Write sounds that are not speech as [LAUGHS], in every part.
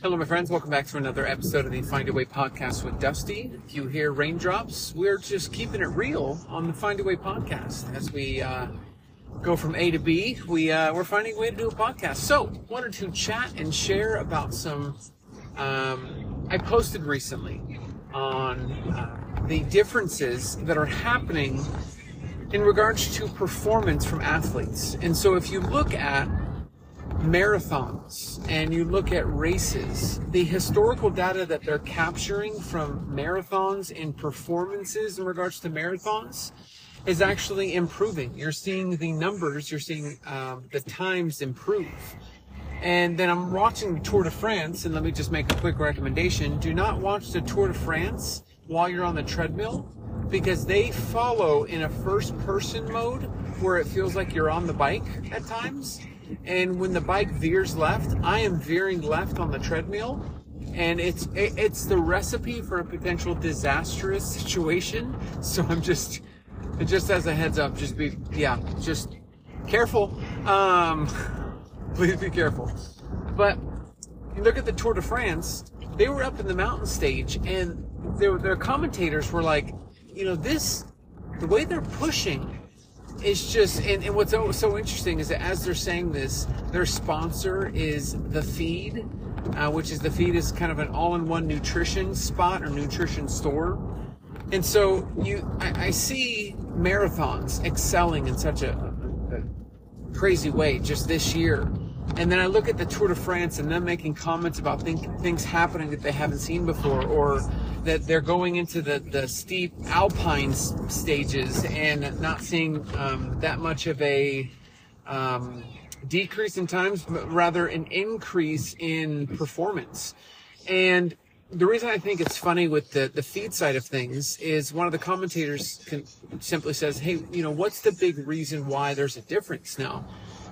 Hello, my friends. Welcome back to another episode of the Find a Way podcast with Dusty. If you hear raindrops, we're just keeping it real on the Find a Way podcast. As we uh, go from A to B, we, uh, we're finding a way to do a podcast. So, wanted to chat and share about some. Um, I posted recently on uh, the differences that are happening in regards to performance from athletes. And so, if you look at marathons and you look at races, the historical data that they're capturing from marathons and performances in regards to marathons is actually improving. You're seeing the numbers, you're seeing um, the times improve. And then I'm watching Tour de France, and let me just make a quick recommendation. Do not watch the Tour de France while you're on the treadmill because they follow in a first person mode where it feels like you're on the bike at times and when the bike veers left, I am veering left on the treadmill, and it's it's the recipe for a potential disastrous [LAUGHS] situation. So I'm just just as a heads up, just be yeah, just careful. Um, [LAUGHS] please be careful. But you look at the Tour de France; they were up in the mountain stage, and their their commentators were like, you know, this the way they're pushing it's just and, and what's so, interesting is that as they're saying this their sponsor is the feed uh, which is the feed is kind of an all-in-one nutrition spot or nutrition store. And so you I, I see marathons excelling in such a, a, crazy way just this year and then I look at the Tour de France and them making comments about think, things happening that they haven't seen before or that they're going into the, the steep alpine stages and not seeing um, that much of a um, decrease in times, but rather an increase in performance. And the reason I think it's funny with the, the feed side of things is one of the commentators can, simply says, Hey, you know, what's the big reason why there's a difference now?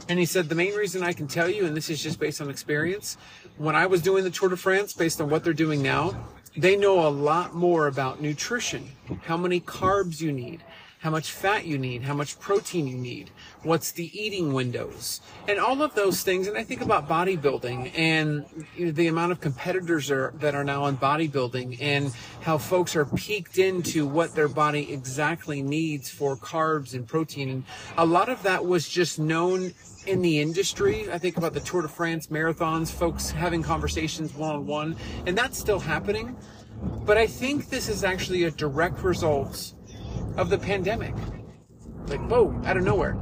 And he said, the main reason I can tell you, and this is just based on experience, when I was doing the Tour de France, based on what they're doing now, they know a lot more about nutrition, how many carbs you need, how much fat you need, how much protein you need, what's the eating windows, and all of those things. And I think about bodybuilding and you know, the amount of competitors are, that are now in bodybuilding and how folks are peaked into what their body exactly needs for carbs and protein. And a lot of that was just known in the industry. I think about the Tour de France marathons, folks having conversations one on one, and that's still happening. But I think this is actually a direct result of the pandemic. Like, whoa, out of nowhere.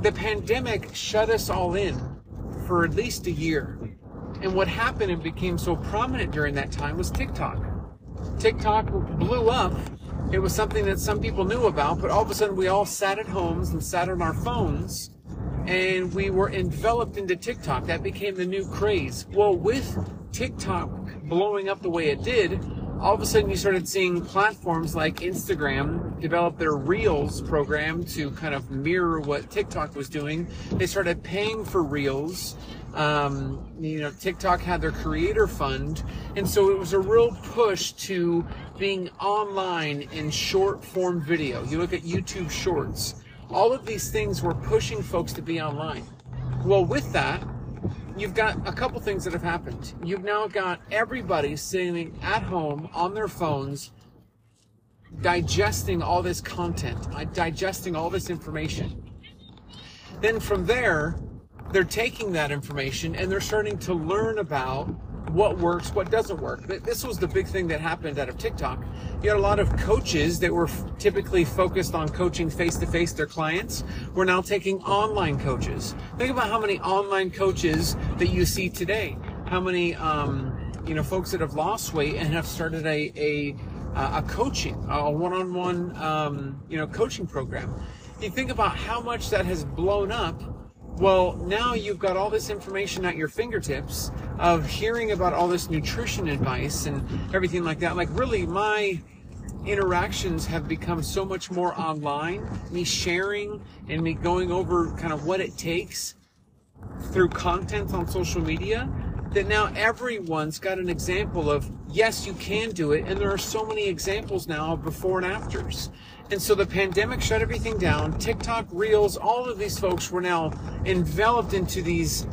The pandemic shut us all in for at least a year. And what happened and became so prominent during that time was TikTok. TikTok blew up. It was something that some people knew about, but all of a sudden we all sat at homes and sat on our phones and we were enveloped into TikTok. That became the new craze. Well, with TikTok blowing up the way it did, all of a sudden you started seeing platforms like Instagram develop their Reels program to kind of mirror what TikTok was doing. They started paying for Reels. Um, you know, TikTok had their creator fund. And so it was a real push to being online in short form video. You look at YouTube shorts all of these things were pushing folks to be online. Well, with that, you've got a couple things that have happened. You've now got everybody sitting at home on their phones, digesting all this content, uh, digesting all this information. Then from there, they're taking that information and they're starting to learn about what works, what doesn't work. This was the big thing that happened out of TikTok. You had a lot of coaches that were typically focused on coaching face to face their clients. We're now taking online coaches. Think about how many online coaches that you see today. How many, um, you know, folks that have lost weight and have started a, a, a coaching, a one-on-one, um, you know, coaching program. You think about how much that has blown up well, now you've got all this information at your fingertips of hearing about all this nutrition advice and everything like that. Like, really, my interactions have become so much more online. Me sharing and me going over kind of what it takes through content on social media that now everyone's got an example of yes, you can do it. And there are so many examples now of before and afters. And so the pandemic shut everything down. TikTok, Reels, all of these folks were now enveloped into these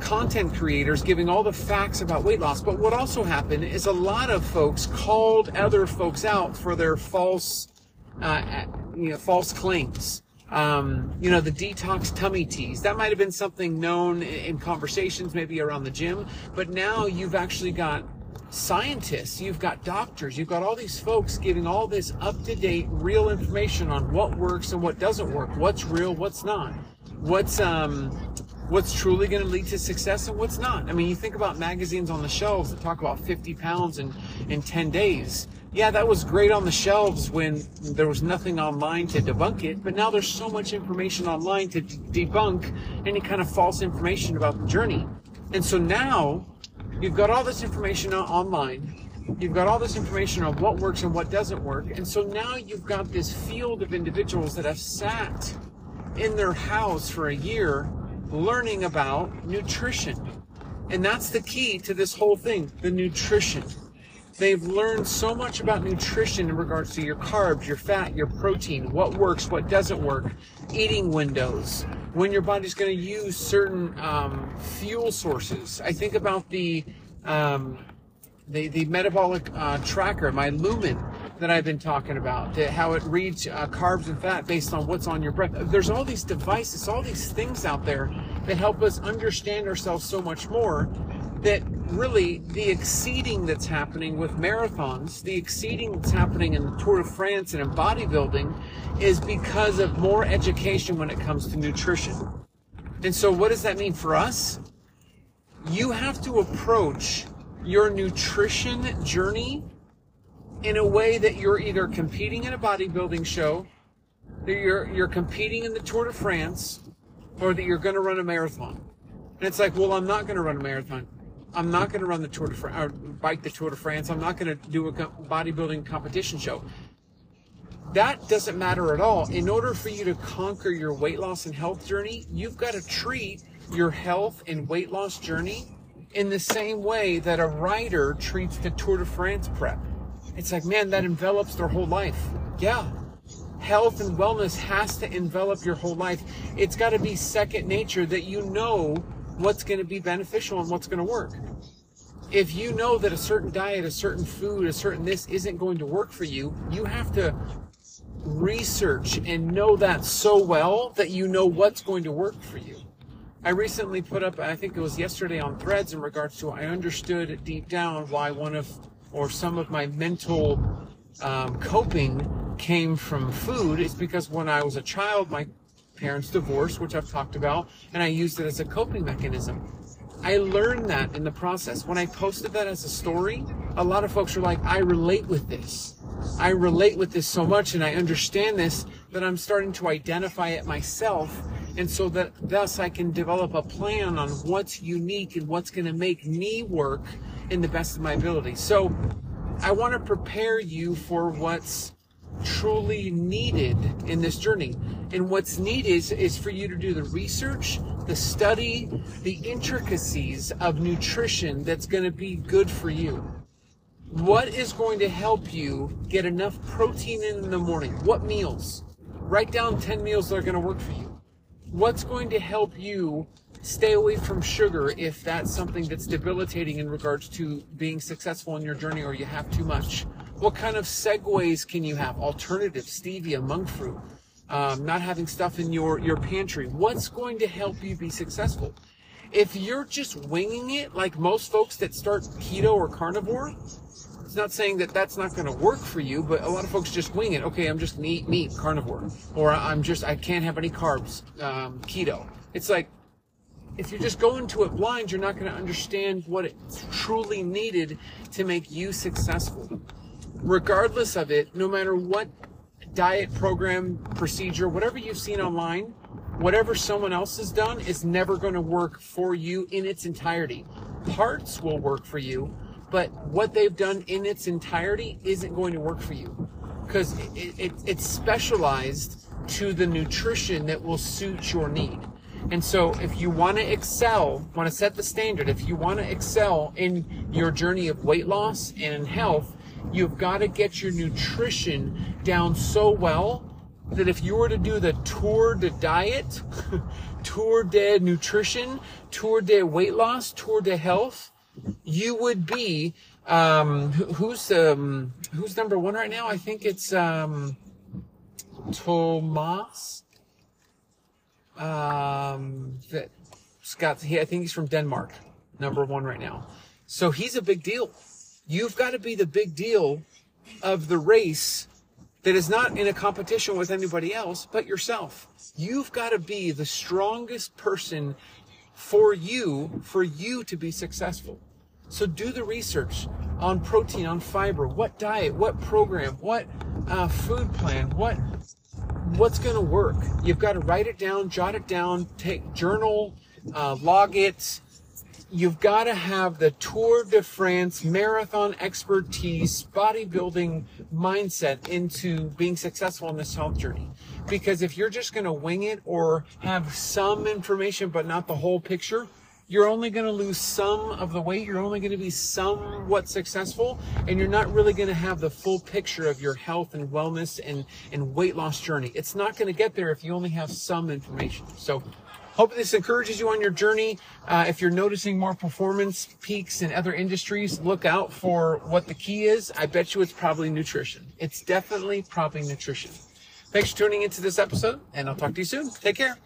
content creators giving all the facts about weight loss. But what also happened is a lot of folks called other folks out for their false, uh, you know, false claims. Um, you know, the detox tummy teas. That might have been something known in conversations, maybe around the gym, but now you've actually got scientists, you've got doctors, you've got all these folks giving all this up to date, real information on what works and what doesn't work, what's real, what's not, what's um, what's truly going to lead to success and what's not. I mean, you think about magazines on the shelves that talk about 50 pounds in in 10 days. Yeah, that was great on the shelves when there was nothing online to debunk it, but now there's so much information online to de- debunk any kind of false information about the journey. And so now You've got all this information online. You've got all this information on what works and what doesn't work. And so now you've got this field of individuals that have sat in their house for a year learning about nutrition. And that's the key to this whole thing the nutrition. They've learned so much about nutrition in regards to your carbs, your fat, your protein, what works, what doesn't work, eating windows, when your body's going to use certain um, fuel sources. I think about the um, the, the metabolic uh, tracker, my Lumen that I've been talking about, how it reads uh, carbs and fat based on what's on your breath. There's all these devices, all these things out there that help us understand ourselves so much more that really the exceeding that's happening with marathons, the exceeding that's happening in the Tour de France and in bodybuilding is because of more education when it comes to nutrition. And so what does that mean for us? You have to approach your nutrition journey in a way that you're either competing in a bodybuilding show, that you're, you're competing in the Tour de France, or that you're going to run a marathon. And it's like, well, I'm not going to run a marathon. I'm not going to run the Tour de France, or uh, bike the Tour de France. I'm not going to do a bodybuilding competition show. That doesn't matter at all. In order for you to conquer your weight loss and health journey, you've got to treat your health and weight loss journey in the same way that a rider treats the Tour de France prep. It's like, man, that envelops their whole life. Yeah. Health and wellness has to envelop your whole life. It's got to be second nature that you know what's going to be beneficial and what's going to work. If you know that a certain diet, a certain food, a certain this isn't going to work for you, you have to research and know that so well that you know what's going to work for you. I recently put up, I think it was yesterday on threads in regards to I understood deep down why one of or some of my mental um, coping came from food. It's because when I was a child, my parents divorce, which I've talked about, and I used it as a coping mechanism. I learned that in the process. When I posted that as a story, a lot of folks are like, I relate with this. I relate with this so much and I understand this that I'm starting to identify it myself. And so that thus I can develop a plan on what's unique and what's going to make me work in the best of my ability. So I want to prepare you for what's truly needed in this journey. And what's needed is, is for you to do the research, the study, the intricacies of nutrition that's going to be good for you. What is going to help you get enough protein in the morning? What meals? Write down 10 meals that are going to work for you. What's going to help you stay away from sugar if that's something that's debilitating in regards to being successful in your journey or you have too much? What kind of segues can you have? Alternative, stevia, monk fruit, um, not having stuff in your, your pantry. What's going to help you be successful? If you're just winging it, like most folks that start keto or carnivore, it's not saying that that's not going to work for you, but a lot of folks just wing it. Okay, I'm just going to eat meat, carnivore, or I'm just I can't have any carbs, um, keto. It's like if you're just going to it blind, you're not going to understand what it's truly needed to make you successful regardless of it, no matter what diet program, procedure, whatever you've seen online, whatever someone else has done is never going to work for you in its entirety. Parts will work for you, but what they've done in its entirety isn't going to work for you because it, it, it's specialized to the nutrition that will suit your need. And so if you want to excel, want to set the standard, if you want to excel in your journey of weight loss and health, You've got to get your nutrition down so well that if you were to do the tour de diet, [LAUGHS] Tour de Nutrition, Tour de Weight Loss, Tour de Health, you would be um, who's um, who's number one right now? I think it's um, Tomas. Um, that Scott. He, I think he's from Denmark. Number one right now. So he's a big deal. You've got to be the big deal of the race that is not in a competition with anybody else but yourself. You've got to be the strongest person for you, for you to be successful. So do the research on protein, on fiber, what diet, what program, what uh, food plan, what what's going to work. You've got to write it down, jot it down, take journal, uh, log it. You've got to have the Tour de France marathon expertise, bodybuilding mindset into being successful in this health journey. Because if you're just going to wing it or have some information but not the whole picture, you're only going to lose some of the weight. You're only going to be somewhat successful, and you're not really going to have the full picture of your health and wellness and, and weight loss journey. It's not going to get there if you only have some information. So, hope this encourages you on your journey. Uh, if you're noticing more performance peaks in other industries, look out for what the key is. I bet you it's probably nutrition. It's definitely probably nutrition. Thanks for tuning into this episode, and I'll talk to you soon. Take care.